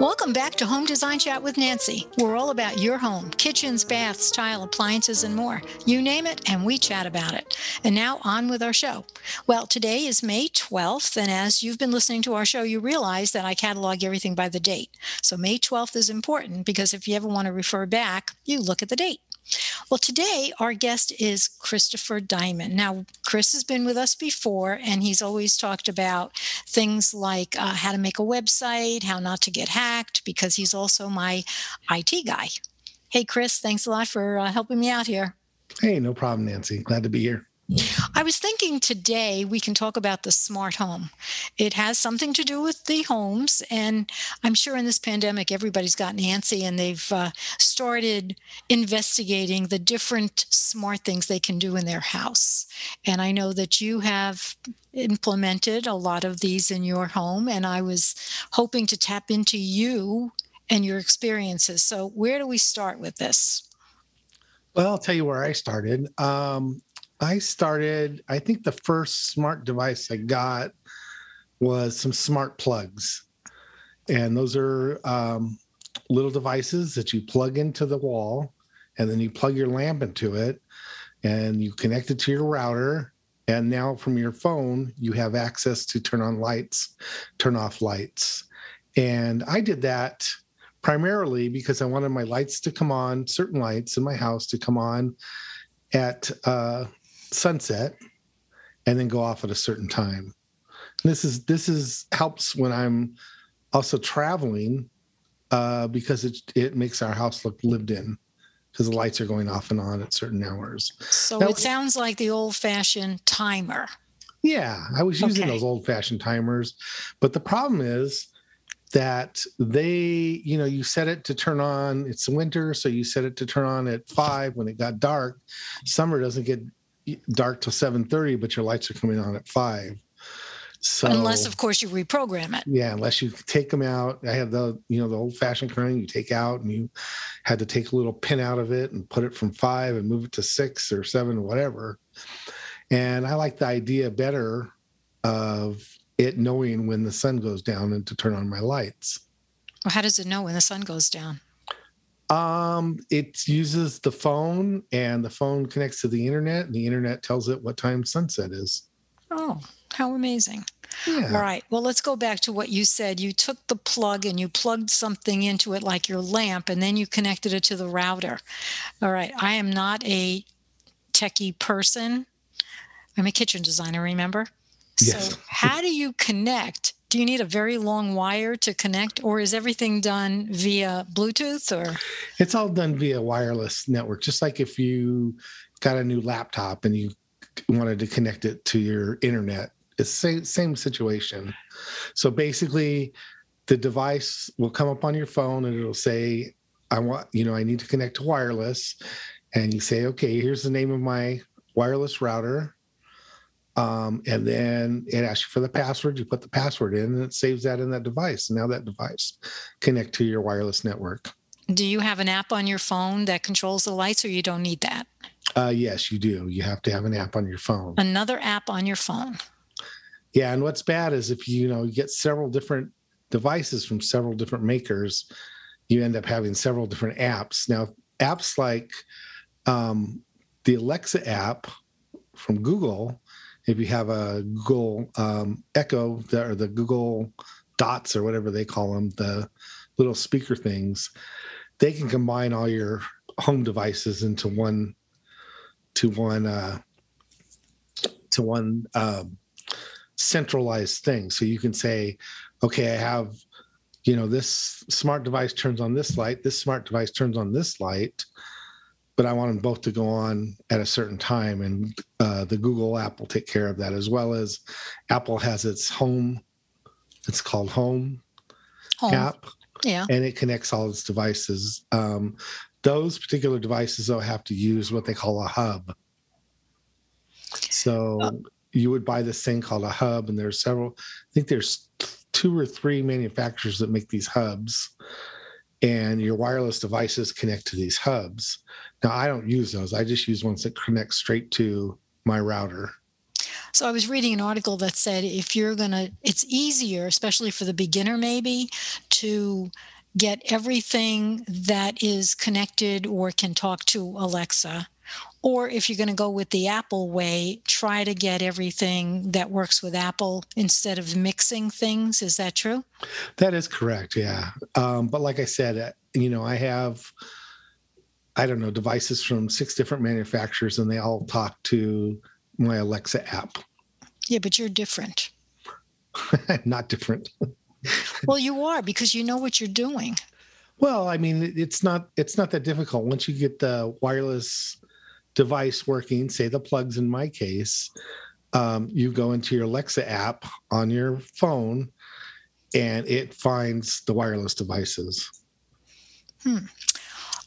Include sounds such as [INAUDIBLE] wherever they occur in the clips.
Welcome back to Home Design Chat with Nancy. We're all about your home kitchens, baths, tile, appliances, and more. You name it, and we chat about it. And now on with our show. Well, today is May 12th, and as you've been listening to our show, you realize that I catalog everything by the date. So May 12th is important because if you ever want to refer back, you look at the date. Well, today our guest is Christopher Diamond. Now, Chris has been with us before, and he's always talked about things like uh, how to make a website, how not to get hacked, because he's also my IT guy. Hey, Chris, thanks a lot for uh, helping me out here. Hey, no problem, Nancy. Glad to be here. I was thinking today we can talk about the smart home. It has something to do with the homes, and I'm sure in this pandemic everybody's gotten antsy and they've uh, started investigating the different smart things they can do in their house. And I know that you have implemented a lot of these in your home, and I was hoping to tap into you and your experiences. So, where do we start with this? Well, I'll tell you where I started. Um, I started, I think the first smart device I got was some smart plugs. And those are um, little devices that you plug into the wall and then you plug your lamp into it and you connect it to your router. And now from your phone, you have access to turn on lights, turn off lights. And I did that primarily because I wanted my lights to come on, certain lights in my house to come on at uh, sunset and then go off at a certain time. this is this is helps when I'm also traveling uh, because it it makes our house look lived in because the lights are going off and on at certain hours. So now, it sounds like the old fashioned timer. Yeah, I was using okay. those old fashioned timers, but the problem is that they, you know, you set it to turn on. It's winter, so you set it to turn on at five when it got dark. Summer doesn't get dark till 7:30 but your lights are coming on at 5 so unless of course you reprogram it. Yeah unless you take them out. I have the you know the old fashioned kind you take out and you had to take a little pin out of it and put it from 5 and move it to 6 or 7 or whatever. And i like the idea better of it knowing when the sun goes down and to turn on my lights. Well how does it know when the sun goes down um, it uses the phone, and the phone connects to the internet, and the internet tells it what time sunset is. Oh, how amazing! Yeah. All right. Well, let's go back to what you said. You took the plug and you plugged something into it, like your lamp, and then you connected it to the router. All right. I am not a techie person. I'm a kitchen designer. Remember. Yes. So, how do you connect do you need a very long wire to connect or is everything done via bluetooth or? It's all done via wireless network just like if you got a new laptop and you wanted to connect it to your internet. It's same same situation. So basically the device will come up on your phone and it'll say i want you know i need to connect to wireless. And you say okay here's the name of my wireless router um, and then it asks you for the password. You put the password in, and it saves that in that device. And now that device connect to your wireless network. Do you have an app on your phone that controls the lights, or you don't need that? Uh, yes, you do. You have to have an app on your phone. Another app on your phone. Yeah, and what's bad is if you, you know you get several different devices from several different makers, you end up having several different apps. Now, apps like um, the Alexa app from Google if you have a Google um, Echo or the Google Dots or whatever they call them, the little speaker things, they can combine all your home devices into one to one uh, to one um, centralized thing. So you can say, okay, I have you know this smart device turns on this light, this smart device turns on this light but I want them both to go on at a certain time. And uh, the Google app will take care of that, as well as Apple has its home. It's called Home, home. app. Yeah. And it connects all its devices. Um, those particular devices, though, have to use what they call a hub. So oh. you would buy this thing called a hub, and there's several, I think there's two or three manufacturers that make these hubs and your wireless devices connect to these hubs. Now, I don't use those. I just use ones that connect straight to my router. So I was reading an article that said if you're going to, it's easier, especially for the beginner maybe, to get everything that is connected or can talk to Alexa. Or if you're going to go with the Apple way, try to get everything that works with Apple instead of mixing things. Is that true? That is correct. Yeah. Um, but like I said, uh, you know, I have, I don't know, devices from six different manufacturers and they all talk to my Alexa app. Yeah, but you're different. [LAUGHS] Not different. [LAUGHS] well, you are because you know what you're doing. Well, I mean, it's not it's not that difficult once you get the wireless device working. Say the plugs in my case, um, you go into your Alexa app on your phone, and it finds the wireless devices. Hmm.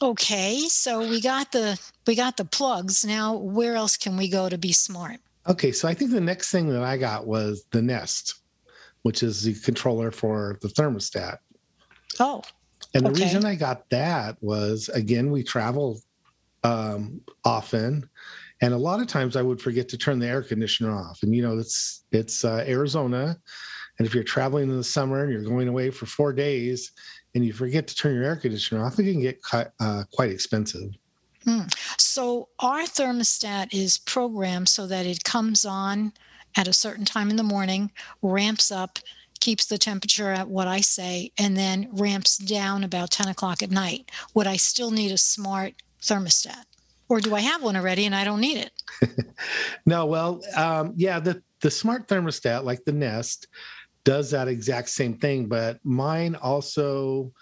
Okay, so we got the we got the plugs. Now, where else can we go to be smart? Okay, so I think the next thing that I got was the Nest, which is the controller for the thermostat. Oh. And the okay. reason I got that was again, we travel um, often, and a lot of times I would forget to turn the air conditioner off. And you know, it's it's uh, Arizona, and if you're traveling in the summer and you're going away for four days, and you forget to turn your air conditioner off, it can get uh, quite expensive. Hmm. So our thermostat is programmed so that it comes on at a certain time in the morning, ramps up, keeps the temperature at what I say, and then ramps down about 10 o'clock at night. Would I still need a smart thermostat? Or do I have one already and I don't need it? [LAUGHS] no, well, um, yeah, the, the smart thermostat, like the Nest, does that exact same thing, but mine also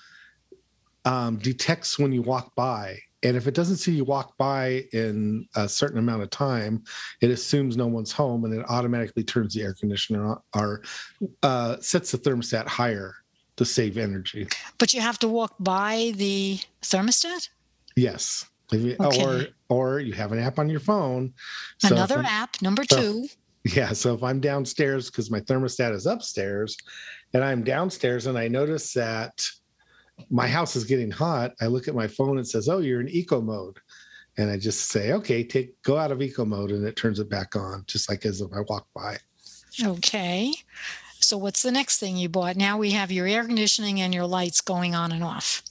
um, detects when you walk by. And if it doesn't see you walk by in a certain amount of time, it assumes no one's home and it automatically turns the air conditioner on, or uh, sets the thermostat higher to save energy. But you have to walk by the thermostat? Yes. You, oh, okay. Or or you have an app on your phone. So Another app, number two. [LAUGHS] Yeah. So if I'm downstairs because my thermostat is upstairs and I'm downstairs and I notice that my house is getting hot, I look at my phone and says, Oh, you're in eco mode. And I just say, okay, take go out of eco mode and it turns it back on, just like as if I walk by. Okay. So what's the next thing you bought? Now we have your air conditioning and your lights going on and off.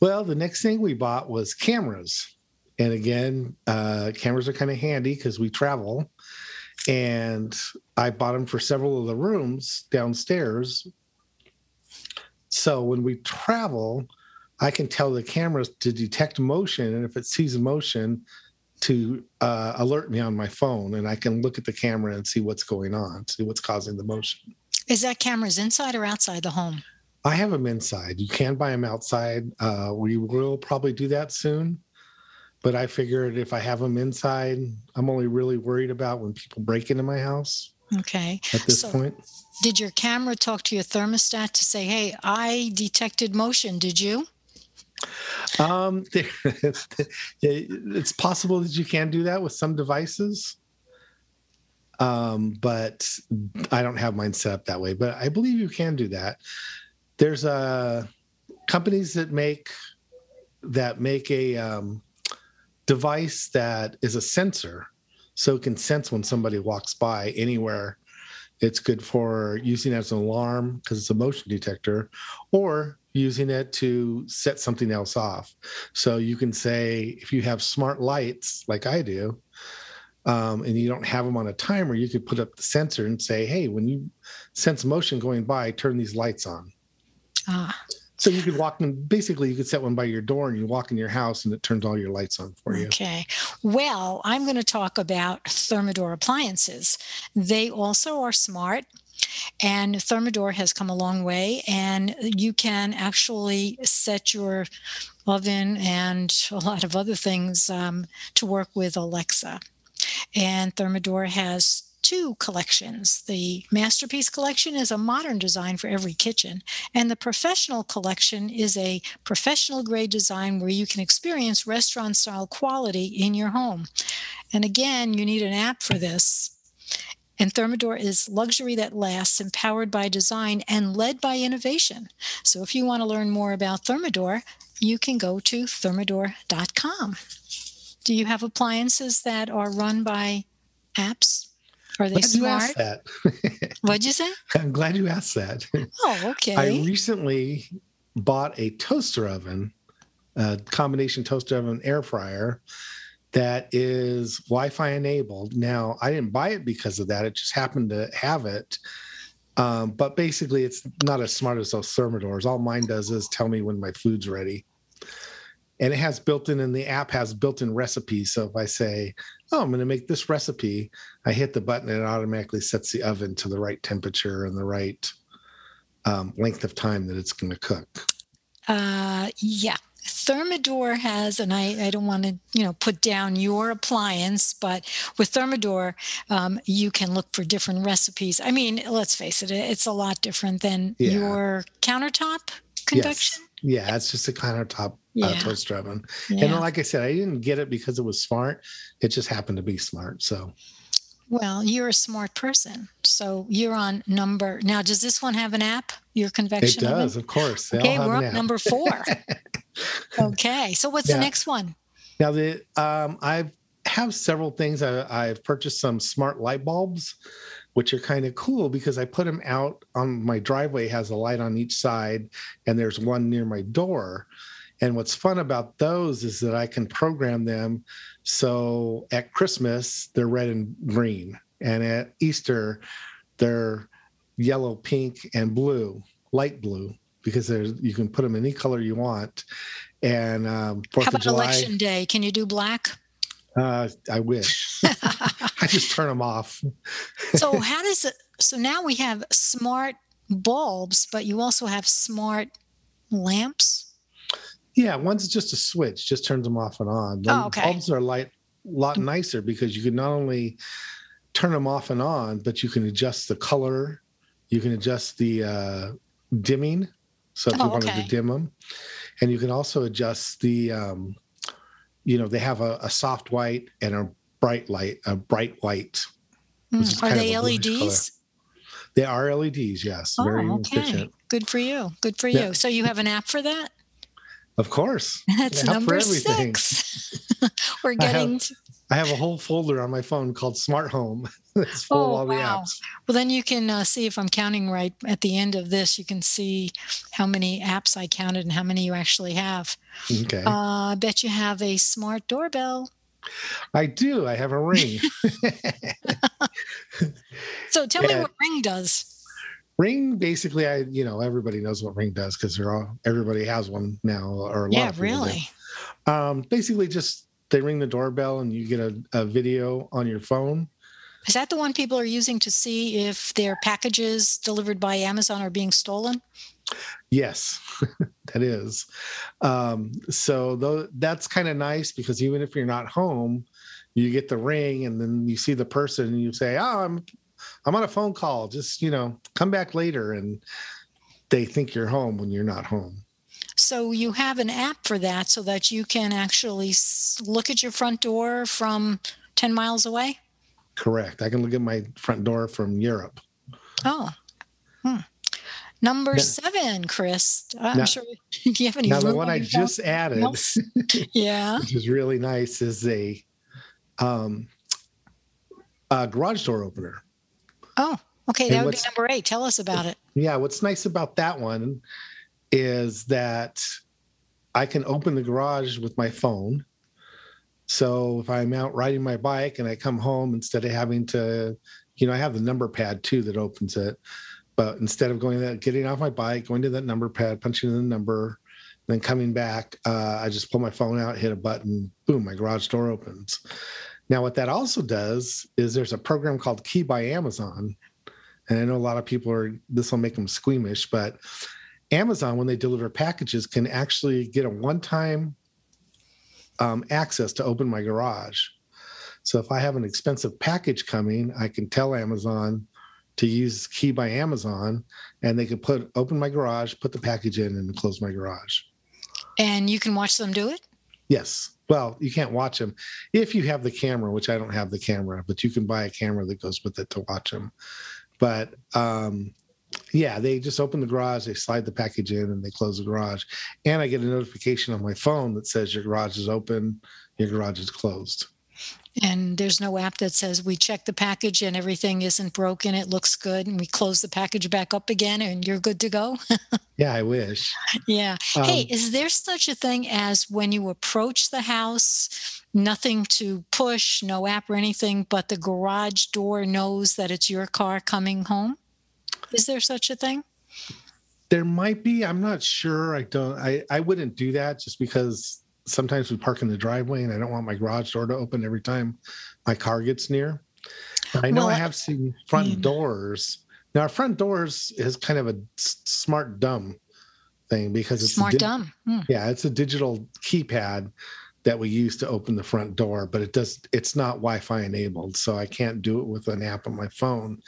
Well, the next thing we bought was cameras. And again, uh, cameras are kind of handy because we travel and I bought them for several of the rooms downstairs. So when we travel, I can tell the cameras to detect motion, and if it sees motion, to uh, alert me on my phone, and I can look at the camera and see what's going on, see what's causing the motion. Is that cameras inside or outside the home? I have them inside. You can buy them outside. Uh, we will probably do that soon. But I figured if I have them inside, I'm only really worried about when people break into my house. Okay. At this so point. Did your camera talk to your thermostat to say, hey, I detected motion? Did you? Um, [LAUGHS] it's possible that you can do that with some devices. Um, but I don't have mine set up that way. But I believe you can do that. There's uh, companies that make that make a um, device that is a sensor so it can sense when somebody walks by anywhere. It's good for using as an alarm because it's a motion detector or using it to set something else off. So you can say if you have smart lights like i do um, and you don't have them on a timer you could put up the sensor and say hey when you sense motion going by turn these lights on ah so you could walk in, basically, you could set one by your door and you walk in your house and it turns all your lights on for you. Okay. Well, I'm going to talk about Thermador appliances. They also are smart. And Thermador has come a long way, and you can actually set your oven and a lot of other things um, to work with Alexa. And Thermador has two collections. The Masterpiece Collection is a modern design for every kitchen, and the Professional Collection is a professional grade design where you can experience restaurant style quality in your home. And again, you need an app for this. And Thermador is luxury that lasts, empowered by design and led by innovation. So if you want to learn more about Thermador, you can go to thermador.com. Do you have appliances that are run by apps? Are they Glad smart? you say? I'm glad you asked that. [LAUGHS] What'd you say? I'm glad you asked that. [LAUGHS] Oh, okay. I recently bought a toaster oven, a combination toaster oven air fryer that is Wi-Fi enabled. Now, I didn't buy it because of that. It just happened to have it. Um, but basically, it's not as smart as those Thermadors. All mine does is tell me when my food's ready. And it has built-in, and the app has built-in recipes. So if I say, "Oh, I'm going to make this recipe," I hit the button, and it automatically sets the oven to the right temperature and the right um, length of time that it's going to cook. Uh, yeah. Thermador has, and I, I don't want to, you know, put down your appliance, but with Thermador, um, you can look for different recipes. I mean, let's face it, it's a lot different than Yeah. your countertop convection. Yes. Yeah, it's just a countertop uh, Yeah. toaster oven. Yeah. And like I said, I didn't get it because it was smart. It just happened to be smart. So Well, you're a smart person. So you're on number now. Does this one have an app? Your it convection oven? does, of course. They Okay, have we're up app. number four. [LAUGHS] okay. So what's Yeah. the next one? Now the um, I have several things. I, I've purchased some smart light bulbs, which are kind of cool because I put them out on my driveway. Has a light on each side, and there's one near my door. And what's fun about those is that I can program them so at Christmas they're red and green, and at Easter they're yellow, pink, and blue, light blue, because there's you can put them any color you want. And um, Fourth How of about July, election day? Can you do black? uh, I wish. [LAUGHS] I just turn them off. so [LAUGHS] how does it so now we have smart bulbs but you also have smart lamps Yeah, one's just a switch, just turns them off and on. The Oh, okay. bulbs are light, lot nicer because you can not only turn them off and on, but you can adjust the color. You can adjust the uh, dimming, so if Oh, you wanted okay. to dim them, and you can also adjust the. Um, you know, they have a, a soft white and a bright light, a bright white. Is are they leds They are LEDs, yes, very oh okay efficient. good for you good for Yeah. you so you have an app for that Of course, [LAUGHS] that's number six [LAUGHS] we're I have- getting I have a whole folder on my phone called Smart Home. [LAUGHS] it's full Oh, of all the wow. apps. well then you can uh, see if i'm counting right at the end of this you can see how many apps i counted and how many you actually have Okay. uh, i bet you have a smart doorbell I do. I have a ring. [LAUGHS] [LAUGHS] so tell me what ring does ring basically I you know everybody knows what ring does because they're all everybody has one now or a lot yeah of people do. really Um basically just they ring the doorbell and you get a, a video on your phone. Is that the one people are using to see if their packages delivered by Amazon are being stolen? Yes, [LAUGHS] that is. Um, so though that's kind of nice because even if you're not home, you get the ring and then you see the person and you say, "Oh, I'm I'm on a phone call. Just you know, come back later." And they think you're home when you're not home. So you have an app for that so that you can actually look at your front door from 10 miles away? Correct. I can look at my front door from Europe. Oh. Hmm. Number seven, Chris. I'm Now- sure. Do [LAUGHS] you have any Now the one I phone? just added, else? [LAUGHS] [LAUGHS] Yeah. which is really nice, is a um, a garage door opener. Oh, okay. And That would be number eight. Tell us about it. Yeah, what's nice about that one is that I can open the garage with my phone. So if I'm out riding my bike and I come home, instead of having to, you know, I have the number pad too that opens it. But instead of going that, getting off my bike, going to that number pad, punching in the number, then coming back, uh, I just pull my phone out, hit a button, boom, my garage door opens. Now, what that also does is there's a program called Key by Amazon and I know a lot of people are this will make them squeamish, but Amazon, when they deliver packages, can actually get a one-time um, access to open my garage. So if I have an expensive package coming, I can tell Amazon to use Key by Amazon, and they can put open my garage, put the package in, and close my garage. And you can watch them do it? Yes. Well, you can't watch them if you have the camera, which I don't have the camera, but you can buy a camera that goes with it to watch them. But um, yeah, they just open the garage, they slide the package in, and they close the garage. And I get a notification on my phone that says your garage is open, your garage is closed. And there's no app that says we check the package and everything isn't broken it looks good and we close the package back up again and you're good to go? [LAUGHS] Yeah i wish. Yeah. Um, hey is there such a thing as when you approach the house nothing to push no app or anything but the garage door knows that it's your car coming home? Is there such a thing? There might be i'm not sure i don't i i wouldn't do that just because sometimes we park in the driveway and I don't want my garage door to open every time my car gets near. I know well, I have seen front mm. doors. Now, our front doors is kind of a smart dumb thing because it's smart di- dumb. Mm. Yeah, it's a digital keypad that we use to open the front door, but it does it's not Wi-Fi enabled, so I can't do it with an app on my phone.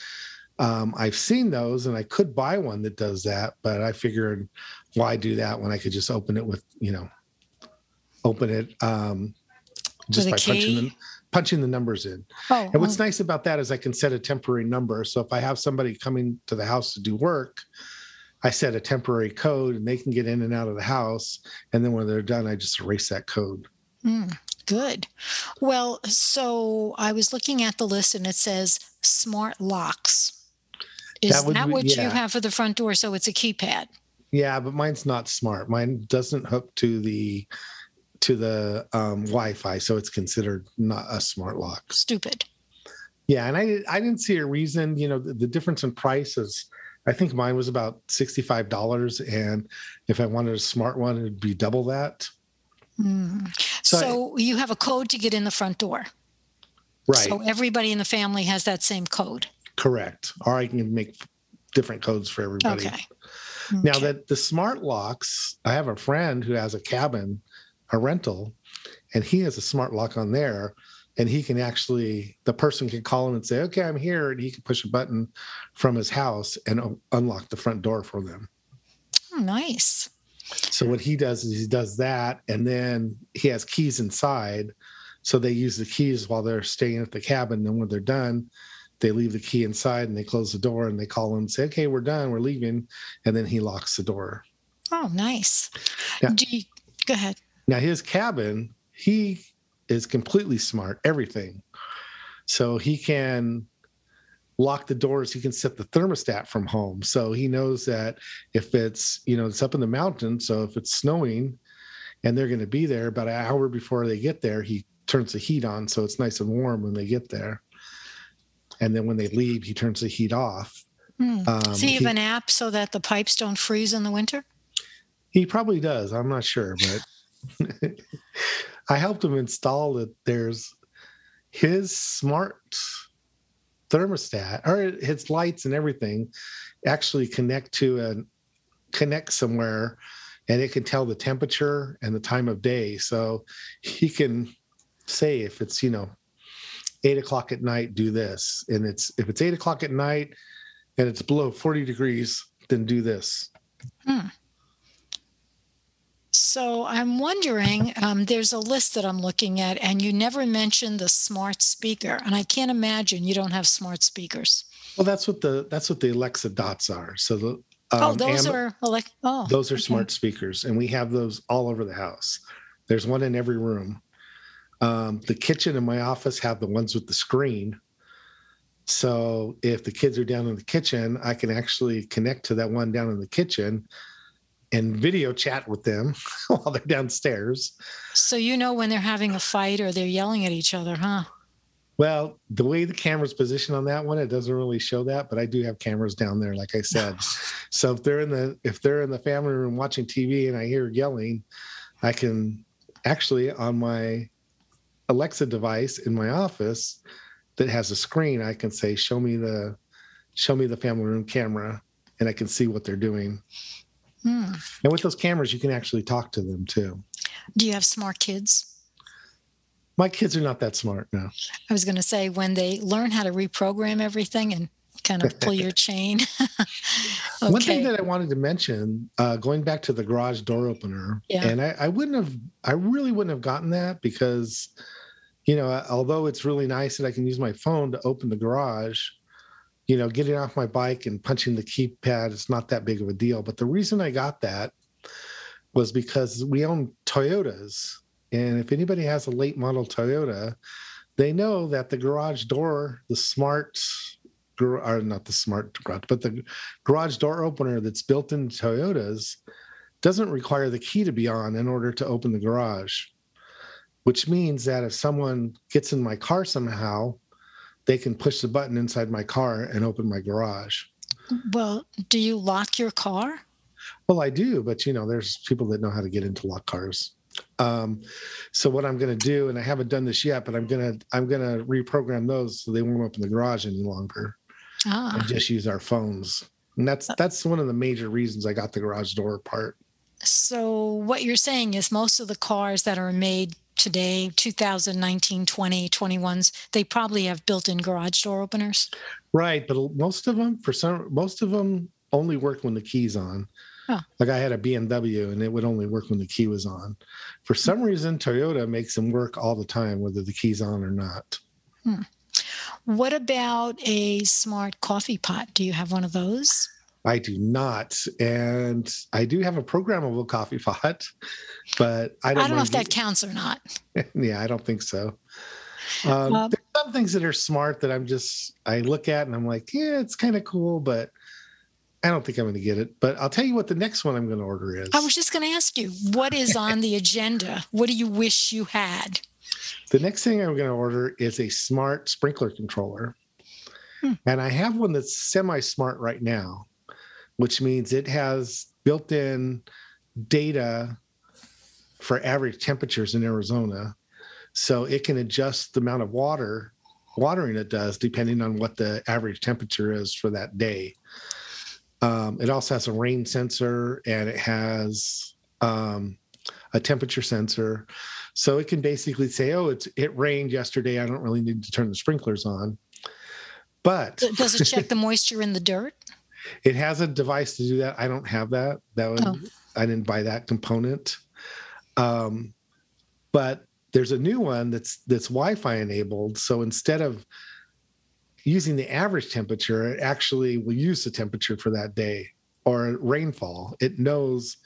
Um, I've seen those, and I could buy one that does that, but I figured why do that when I could just open it with you know open it um, just by punching the, punching the numbers in. Oh, and what's oh. nice about that is I can set a temporary number. So if I have somebody coming to the house to do work, I set a temporary code and they can get in and out of the house. And then when they're done, I just erase that code. Mm, good. Well, so I was looking at the list and it says smart locks. Is that, that what yeah. you have for the front door? So it's a keypad. Yeah, but mine's not smart. Mine doesn't hook to the to the um, Wi-Fi, so it's considered not a smart lock. Stupid. Yeah, and I I didn't see a reason. You know, the, the difference in price is. I think mine was about sixty-five dollars, and if I wanted a smart one, it'd be double that. Mm. So, so I, you have a code to get in the front door, right? So everybody in the family has that same code. Correct. Or I can make different codes for everybody. Okay. Now okay. that the smart locks, I have a friend who has a cabin a rental and he has a smart lock on there and he can actually the person can call him and say okay i'm here and he can push a button from his house and unlock the front door for them. Oh, nice. So what he does is he does that and then he has keys inside. So they use the keys while they're staying at the cabin and when they're done they leave the key inside and they close the door and they call him and say okay we're done we're leaving and then he locks the door. Oh nice. Yeah. You, go ahead now his cabin, he is completely smart, everything. So he can lock the doors, he can set the thermostat from home. So he knows that if it's, you know, it's up in the mountains, so if it's snowing and they're going to be there about an hour before they get there, he turns the heat on so it's nice and warm when they get there. And then when they leave, he turns the heat off. Hmm. Um, Does he have he, an app so that the pipes don't freeze in the winter? He probably does. I'm not sure, but [LAUGHS] I helped him install it. There's his smart thermostat or his lights and everything actually connect to a connect somewhere and it can tell the temperature and the time of day. So he can say if it's, you know, eight o'clock at night, do this. And it's if it's eight o'clock at night and it's below 40 degrees, then do this. Hmm. So I'm wondering, um, there's a list that I'm looking at, and you never mentioned the smart speaker, and I can't imagine you don't have smart speakers. Well, that's what the that's what the Alexa Dots are. So the oh, um, oh, those Am- are elect- oh, those are okay. smart speakers, and we have those all over the house. There's one in every room. Um, the kitchen and my office have the ones with the screen. So if the kids are down in the kitchen, I can actually connect to that one down in the kitchen and video chat with them [LAUGHS] while they're downstairs. So you know when they're having a fight or they're yelling at each other, huh? Well, the way the camera's positioned on that one, it doesn't really show that, but I do have cameras down there, like I said. [LAUGHS] so if they're in the if they're in the family room watching TV and I hear yelling, I can actually on my Alexa device in my office that has a screen, I can say, show me the show me the family room camera and I can see what they're doing. Hmm. And with those cameras, you can actually talk to them too. Do you have smart kids? My kids are not that smart, no. I was going to say when they learn how to reprogram everything and kind of pull your [LAUGHS] chain. okay. [LAUGHS] One thing that I wanted to mention, uh, going back to the garage door opener, yeah. and I, I wouldn't have, I really wouldn't have gotten that because, you know, although it's really nice that I can use my phone to open the garage, you know, getting off my bike and punching the keypad is not that big of a deal. But the reason I got that was because we own Toyotas. And if anybody has a late model Toyota, they know that the garage door, the smart, or not the smart garage, but the garage door opener that's built in Toyotas doesn't require the key to be on in order to open the garage, which means that if someone gets in my car somehow, they can push the button inside my car and open my garage. Well, do you lock your car? Well, I do, but you know, there's people that know how to get into locked cars. Um, so what I'm going to do, and I haven't done this yet, but I'm gonna I'm gonna reprogram those so they won't open the garage any longer, ah. and just use our phones. And that's that's one of the major reasons I got the garage door part. So what you're saying is most of the cars that are made today 2019 20 21s they probably have built-in garage door openers right but most of them for some most of them only work when the key's on Huh. Like I had a BMW and it would only work when the key was on. For some reason, Toyota makes them work all the time, whether the key's on or not. Hmm. What about a smart coffee pot? Do you have one of those? I do not. And I do have a programmable coffee [LAUGHS] pot, but I don't, I don't know if that counts or not. [LAUGHS] yeah, I don't think so. Um, um, there's some things that are smart that I'm just, I look at and I'm like, yeah, it's kind of cool, but I don't think I'm going to get it, but I'll tell you what the next one I'm going to order is. I was just going to ask you, what is [LAUGHS] on the agenda? What do you wish you had? The next thing I'm going to order is a smart sprinkler controller. Hmm. And I have one that's semi smart right now, which means it has built in data for average temperatures in Arizona. So it can adjust the amount of water watering it does depending on what the average temperature is for that day. Um, it also has a rain sensor and it has um, a temperature sensor. So it can basically say, oh, it's it rained yesterday. I don't really need to turn the sprinklers on. But does it check the moisture in the dirt? It has a device to do that. I don't have that. That would oh. I didn't buy that component. Um, but there's a new one that's that's Wi-Fi enabled. So instead of using the average temperature, it actually will use the temperature for that day or rainfall. It knows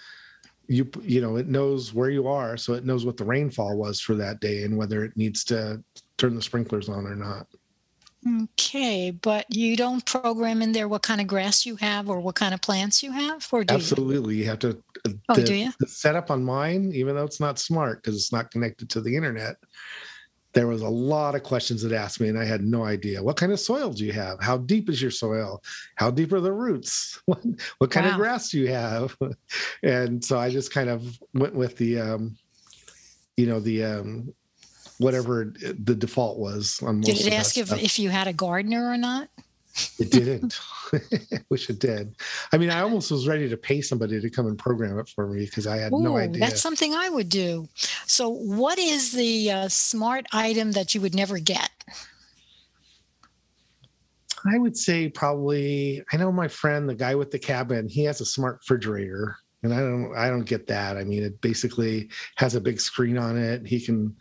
you you know it knows where you are, so it knows what the rainfall was for that day and whether it needs to turn the sprinklers on or not. Okay, but you don't program in there what kind of grass you have or what kind of plants you have, or do absolutely you, you have to. Oh, the, do you? The setup on mine, even though it's not smart because it's not connected to the internet, there was a lot of questions that asked me and i had no idea what kind of soil do you have how deep is your soil how deep are the roots [LAUGHS] what, what kind wow. of grass do you have [LAUGHS] and so i just kind of went with the um you know the um whatever the default was on did it ask if, if you had a gardener or not it didn't. [LAUGHS] Wish it did. I mean, I almost was ready to pay somebody to come and program it for me because I had Ooh, no idea. That's something I would do. So, what is the uh, smart item that you would never get? I would say probably. I know my friend, the guy with the cabin. He has a smart refrigerator, and I don't. I don't get that. I mean, it basically has a big screen on it. He can,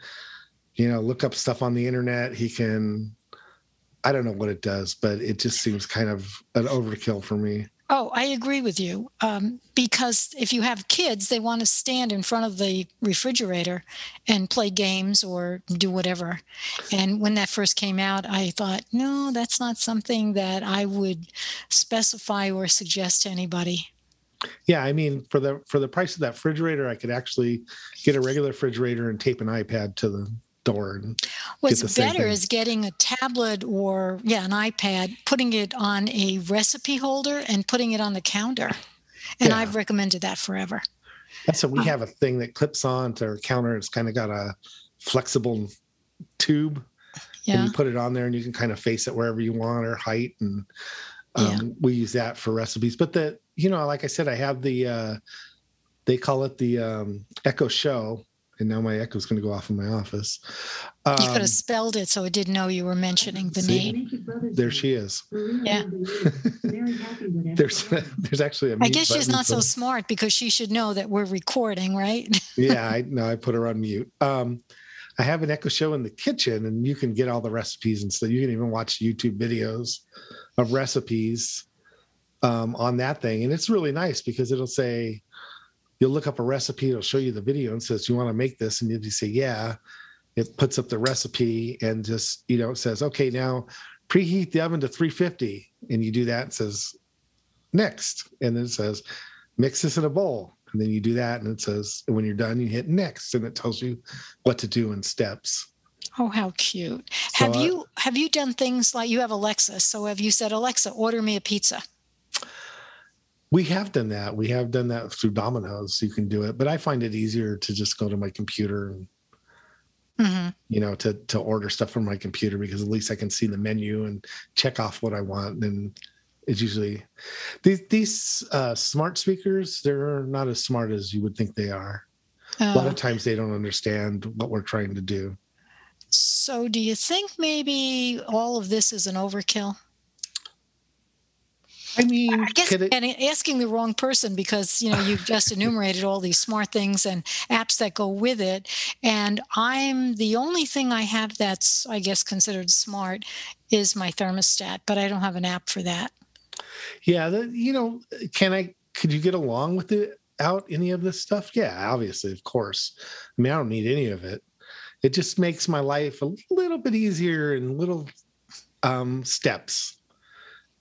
you know, look up stuff on the internet. He can I don't know what it does, but it just seems kind of an overkill for me. Oh, I agree with you. Um, because if you have kids, they want to stand in front of the refrigerator and play games or do whatever. And when that first came out, I thought, no, that's not something that I would specify or suggest to anybody. Yeah, I mean, for the for the price of that refrigerator, I could actually get a regular refrigerator and tape an iPad to the door. What's better is getting a tablet or yeah, an iPad, putting it on a recipe holder and putting it on the counter. And yeah. I've recommended that forever. That's so we um, have a thing that clips on to our counter. It's kind of got a flexible tube. Yeah. And you put it on there and you can kind of face it wherever you want or height. And um, yeah. we use that for recipes. But the, you know, like I said, I have the, uh, they call it the um, Echo Show and now my echo's going to go off in my office. Um, you could have spelled it so it didn't know you were mentioning the see, name. There she is. Yeah. [LAUGHS] there's [LAUGHS] there's actually a. I guess she's not so smart because she should know that we're recording, right? [LAUGHS] yeah, I know. I put her on mute. Um, I have an Echo Show in the kitchen, and you can get all the recipes and so you can even watch YouTube videos of recipes um, on that thing, and it's really nice because it'll say you'll look up a recipe, it'll show you the video and says, You want to make this? And you say, Yeah. it puts up the recipe and just you know it says okay now preheat the oven to 350 and you do that it says next. And then it says mix this in a bowl. And then you do that and it says when you're done you hit next. And it tells you what to do in steps. Oh how cute. So have you have you done things like you have alexa so have you said alexa order me a pizza we have done that we have done that through domino's you can do it but i find it easier to just go to my computer and mm-hmm. you know to to order stuff from my computer because at least i can see the menu and check off what i want and it's usually these these uh, smart speakers they're not as smart as you would think they are oh. a lot of oh. times they don't understand what we're trying to do so do you think maybe all of this is an overkill I mean, I guess it, and asking the wrong person because you know you've just enumerated all these smart things and apps that go with it, and I'm the only thing I have that's I guess considered smart is my thermostat, but I don't have an app for that. Yeah, the, you know, can I? Could you get along with it out any of this stuff? Yeah, obviously, of course. I mean, I don't need any of it. It just makes my life a little bit easier in little um, steps.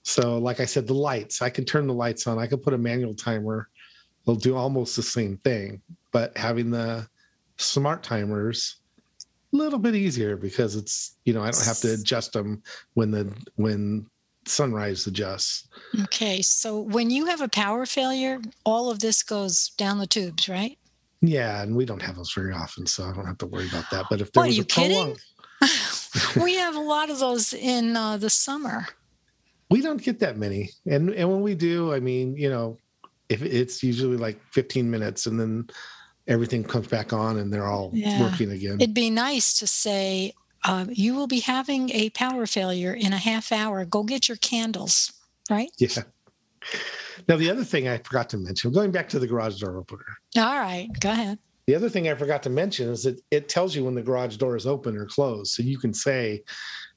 So, like I said, the lights, I can turn the lights on. I can put a manual timer. They'll do almost the same thing, but having the smart timers, a little bit easier because it's you know I don't have to adjust them when the when sunrise adjusts. Okay, so when you have a power failure, all of this goes down the tubes, right? Yeah, and we don't have those very often, so I don't have to worry about that. But if there what, was are you a kidding? [LAUGHS] we have a lot of those in uh, the summer. We don't get that many, and and when we do, I mean, you know, if it's usually like 15 minutes, and then everything comes back on, and they're all yeah. working again. It'd be nice to say, uh, you will be having a power failure in a half hour. Go get your candles, right? Yeah. Now, the other thing I forgot to mention, going back to the garage door opener. All right, go ahead. The other thing I forgot to mention is that it tells you when the garage door is open or closed. So you can say,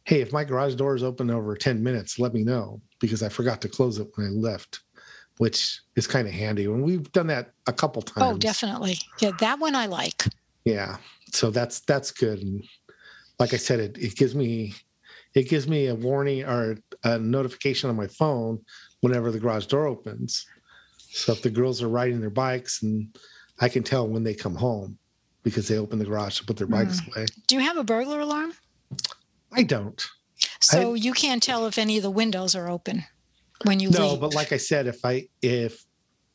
hey, if my garage door is open over 10 minutes, let me know because I forgot to close it when I left, which is kind of handy. And we've done that a couple oh, times. Oh, definitely. Yeah, that one I like. Yeah. So that's that's good. And like I said, it, it gives me it gives me a warning or a notification on my phone whenever the garage door opens. So if the girls are riding their bikes and I can tell when they come home because they open the garage to put their bikes mm. away. Do you have a burglar alarm? I don't. So I, you can't tell if any of the windows are open when you leave. no, leave. but like I said, if I if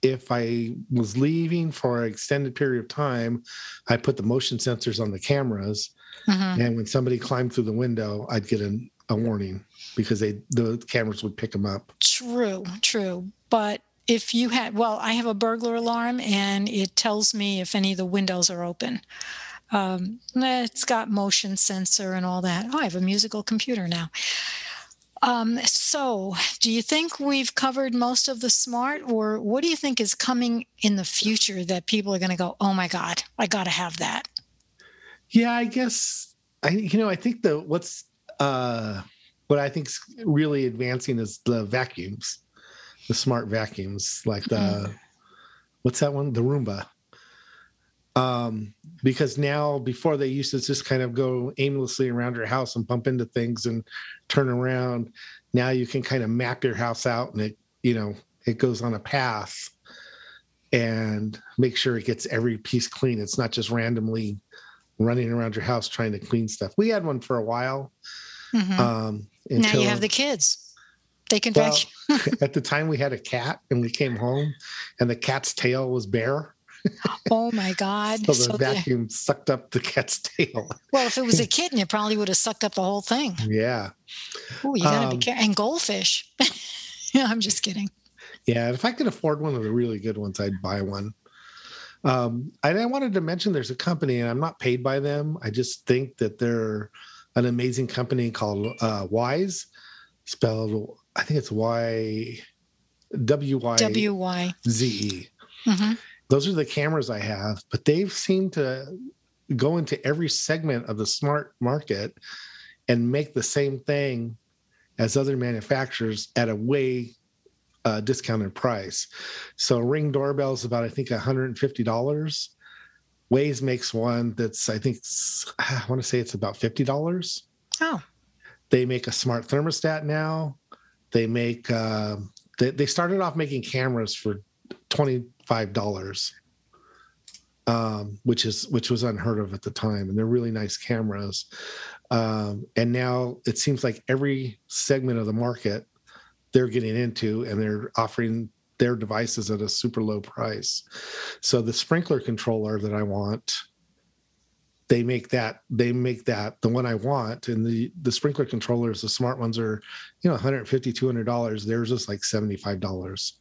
if I was leaving for an extended period of time, I put the motion sensors on the cameras Mm-hmm. And when somebody climbed through the window, I'd get a, a warning because they the cameras would pick them up. True, true. But if you had, well, I have a burglar alarm and it tells me if any of the windows are open. Um, it's got motion sensor and all that. Oh, I have a musical computer now. Um, so, do you think we've covered most of the smart, or what do you think is coming in the future that people are going to go, oh my God, I got to have that? Yeah, I guess I you know I think the what's uh what I think is really advancing is the vacuums, the smart vacuums like the mm. what's that one the Roomba. Um, because now before they used to just kind of go aimlessly around your house and bump into things and turn around. Now you can kind of map your house out and it you know it goes on a path and make sure it gets every piece clean. It's not just randomly running around your house trying to clean stuff. We had one for a while. Mm-hmm. Um, until, now you have the kids. They can well, [LAUGHS] at the time, we had a cat, and we came home, and the cat's tail was bare. Oh my God! so the so vacuum the... sucked up the cat's tail. Well, if it was a [LAUGHS] kitten, it probably would have sucked up the whole thing. Yeah. Oh, you gotta um, be careful. And goldfish. [LAUGHS] yeah, I'm just kidding. Yeah, if I could afford one of the really good ones, I'd buy one. Um, and I wanted to mention there's a company, and I'm not paid by them. I just think that they're an amazing company called uh, Wyze, spelled I think it's Y W Y W Y Z E. Mm-hmm. Those are the cameras I have, but they've seemed to go into every segment of the smart market and make the same thing as other manufacturers at a way uh, discounted price. So ring doorbell is about I think $150. Wyze makes one that's I think I want to say it's about fifty dollars. Oh. They make a smart thermostat now. They make uh, they they started off making cameras for twenty five dollars, um, which is which was unheard of at the time, and they're really nice cameras. Um, and now it seems like every segment of the market they're getting into, and they're offering their devices at a super low price. So the sprinkler controller that I want, they make that they make that the one I want, and the the sprinkler controllers, the smart ones are, you know, 150 200 dollars. Theirs is like 75 dollars.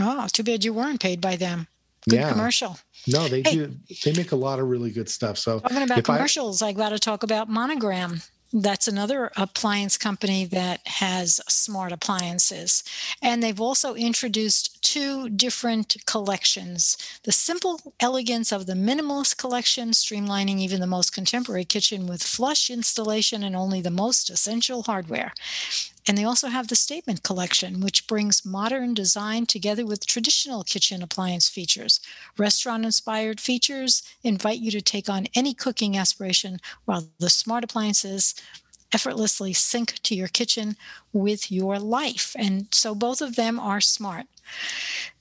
Oh, too bad you weren't paid by them. Good Yeah. commercial. No, they Hey. do. They make a lot of really good stuff. So Talking about If I- commercials, I, got to talk about Monogram. That's another appliance company that has smart appliances. And they've also introduced two different collections the simple elegance of the minimalist collection, streamlining even the most contemporary kitchen with flush installation and only the most essential hardware. And they also have the Statement Collection, which brings modern design together with traditional kitchen appliance features. Restaurant inspired features invite you to take on any cooking aspiration, while the smart appliances effortlessly sync to your kitchen with your life. And so both of them are smart.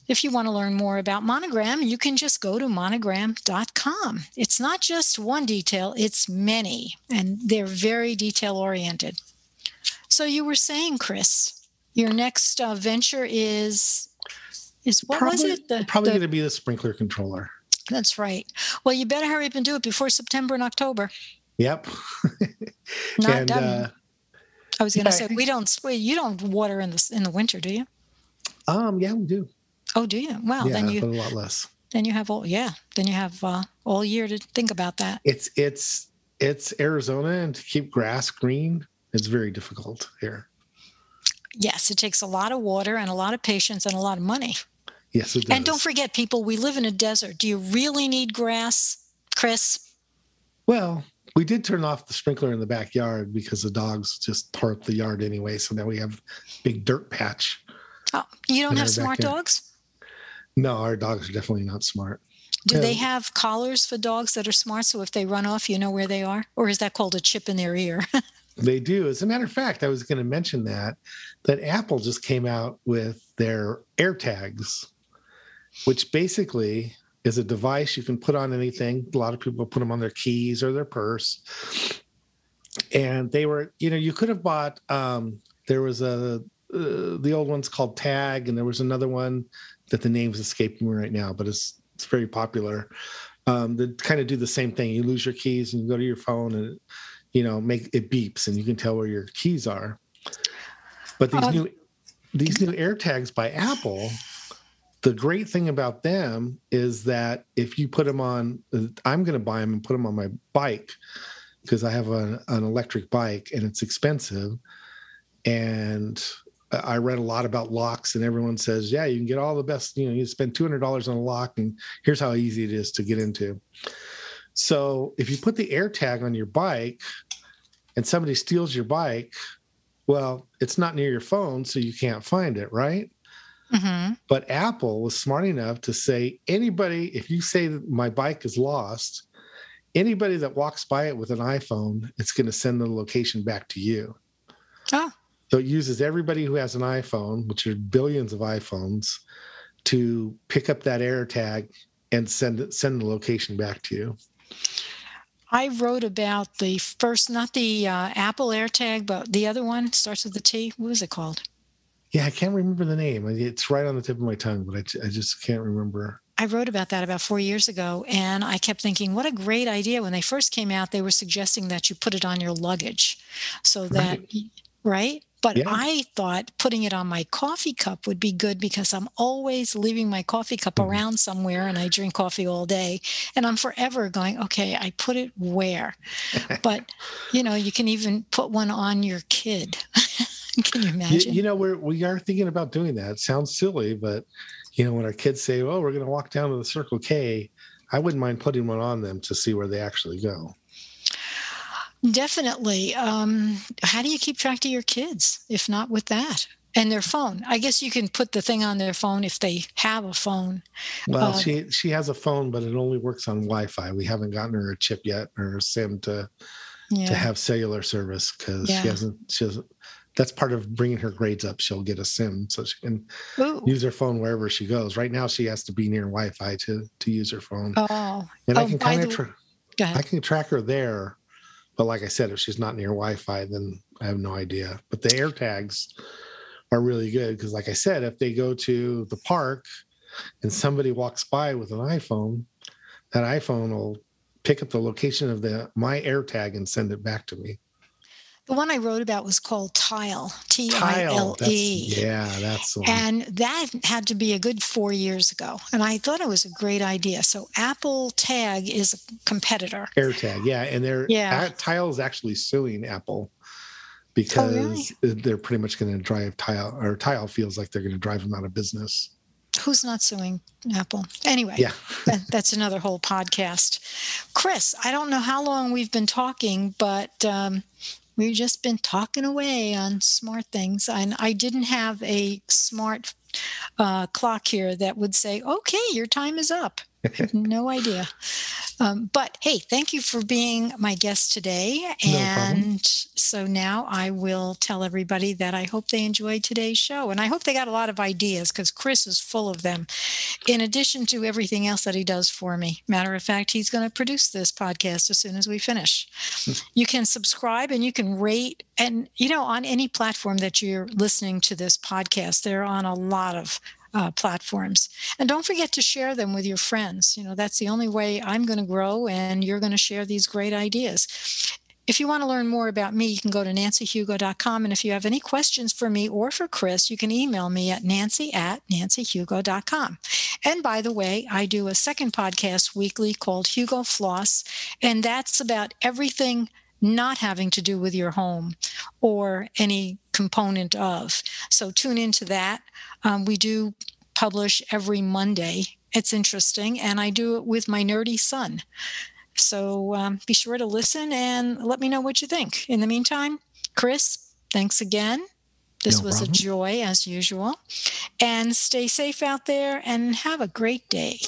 If you want to learn more about Monogram, you can just go to monogram.com. It's not just one detail, it's many, and they're very detail oriented. So you were saying, Chris, your next uh, venture is is what was probably, it? The- probably going to be the sprinkler controller. that's right. Well, you better hurry up and do it before September and October. Yep. [LAUGHS] Not and done. uh, I was going to yeah, say think- we don't you don't water in the in the winter, do you? um, yeah, we do. Oh, do you? Well, yeah, then you a lot less. then you have all yeah, then you have uh, all year to think about that. It's it's it's Arizona, and to keep grass green, it's very difficult here. Yes, it takes a lot of water and a lot of patience and a lot of money. Yes, it does. And don't forget, people, we live in a desert. Do you really need grass, Chris? Well, we did turn off the sprinkler in the backyard because the dogs just tore up the yard anyway. So now we have big dirt patch. Oh, you don't have smart backyard. dogs? No, our dogs are definitely not smart. Do they have collars for dogs that are smart so if they run off, you know where they are? Or is that called a chip in their ear? [LAUGHS] They do. As a matter of fact, I was going to mention that that Apple just came out with their AirTags, which basically is a device you can put on anything. A lot of people put them on their keys or their purse. And they were, you know, you could have bought. Um, there was a uh, the old one's called Tag, and there was another one that the name's escaping me right now, but it's it's very popular. Um, that kind of do the same thing. You lose your keys and you go to your phone and you know make it beeps and you can tell where your keys are. But these Um, new these new airtags by apple the great thing about them is that if you put them on i'm going to buy them and put them on my bike because i have an, an electric bike and it's expensive. And i read a lot about locks and everyone says yeah you can get all the best you know you spend $200 on a lock and here's how easy it is to get into so if you put the air tag on your bike and somebody steals your bike, well, it's not near your phone, so you can't find it, right? hmm But Apple was smart enough to say anybody, if you say that my bike is lost, anybody that walks by it with an iPhone, it's going to send the location back to you. Oh, So it uses everybody who has an iPhone, which are billions of iPhones, to pick up that air tag and send it, send the location back to you. I wrote about the first, not the uh, Apple AirTag, but the other one starts with a T. What was it called? Yeah, I can't remember the name. It's right on the tip of my tongue, but I, I just can't remember. I wrote about that about four years ago, and I kept thinking, what a great idea. When they first came out, they were suggesting that you put it on your luggage so that, right? But Yeah. I thought putting it on my coffee cup would be good because I'm always leaving my coffee cup Mhm. around somewhere and I drink coffee all day. And I'm forever going, okay, I put it where? [LAUGHS] but, you know, you can even put one on your kid. [LAUGHS] can you You, imagine? you know, we're we are thinking about doing that. It sounds silly, but you know, when our kids say, "Oh, we're going to walk down to the Circle K," I wouldn't mind putting one on them to see where they actually go. Definitely. Um, how do you keep track of your kids if not with that? and their phone. I guess you can put the thing on their phone if they have a phone. Well, uh, she she has a phone, but it only works on Wi-Fi. We haven't gotten her a chip yet or a SIM to yeah. to have cellular service because yeah. she hasn't she hasn't that's part of bringing her grades up. She'll get a sim so she can Ooh. use her phone wherever she goes. Right now, she has to be near Wi-Fi to to use her phone. Oh, and oh, I can kind of tra- I can track her there, but like I said, if she's not near Wi-Fi, then I have no idea. But the air tags are really good because, like I said, if they go to the park and somebody walks by with an iPhone, that iPhone will pick up the location of the my air tag and send it back to me. The one I wrote about was called Tile, T I L E. Yeah, that's one. And that had to be a good four years ago. And I thought it was a great idea. So Apple Tag is a competitor. AirTag, yeah. And they're yeah. Tile is actually suing Apple because oh, really? they're pretty much going to drive Tile, or Tile feels like they're going to drive them out of business. Who's not suing Apple? Anyway, yeah. [LAUGHS] that, that's another whole podcast. Chris, I don't know how long we've been talking, but um, we've just been talking away on smart things. And I didn't have a smart uh, clock here that would say, okay, your time is up. No idea. Um, but hey, thank you for being my guest today. And no so now I will tell everybody that I hope they enjoyed today's show. And I hope they got a lot of ideas because Chris is full of them, in addition to everything else that he does for me. Matter of fact, he's going to produce this podcast as soon as we finish. you can subscribe and you can rate. And, you know, on any platform that you're listening to this podcast, they're on a lot of uh, platforms. And don't forget to share them with your friends. You know, that's the only way I'm going to grow and you're going to share these great ideas. If you want to learn more about me, you can go to nancyhugo.com. And if you have any questions for me or for Chris, you can email me at nancy at nancyhugo.com. And by the way, I do a second podcast weekly called Hugo Floss, and that's about everything not having to do with your home or any component of. So tune into that. Um, we do publish every Monday. It's interesting, and I do it with my nerdy son. So um, be sure to listen and let me know what you think. In the meantime, Chris, thanks again. This no was problem. a joy as usual. And stay safe out there and have a great day.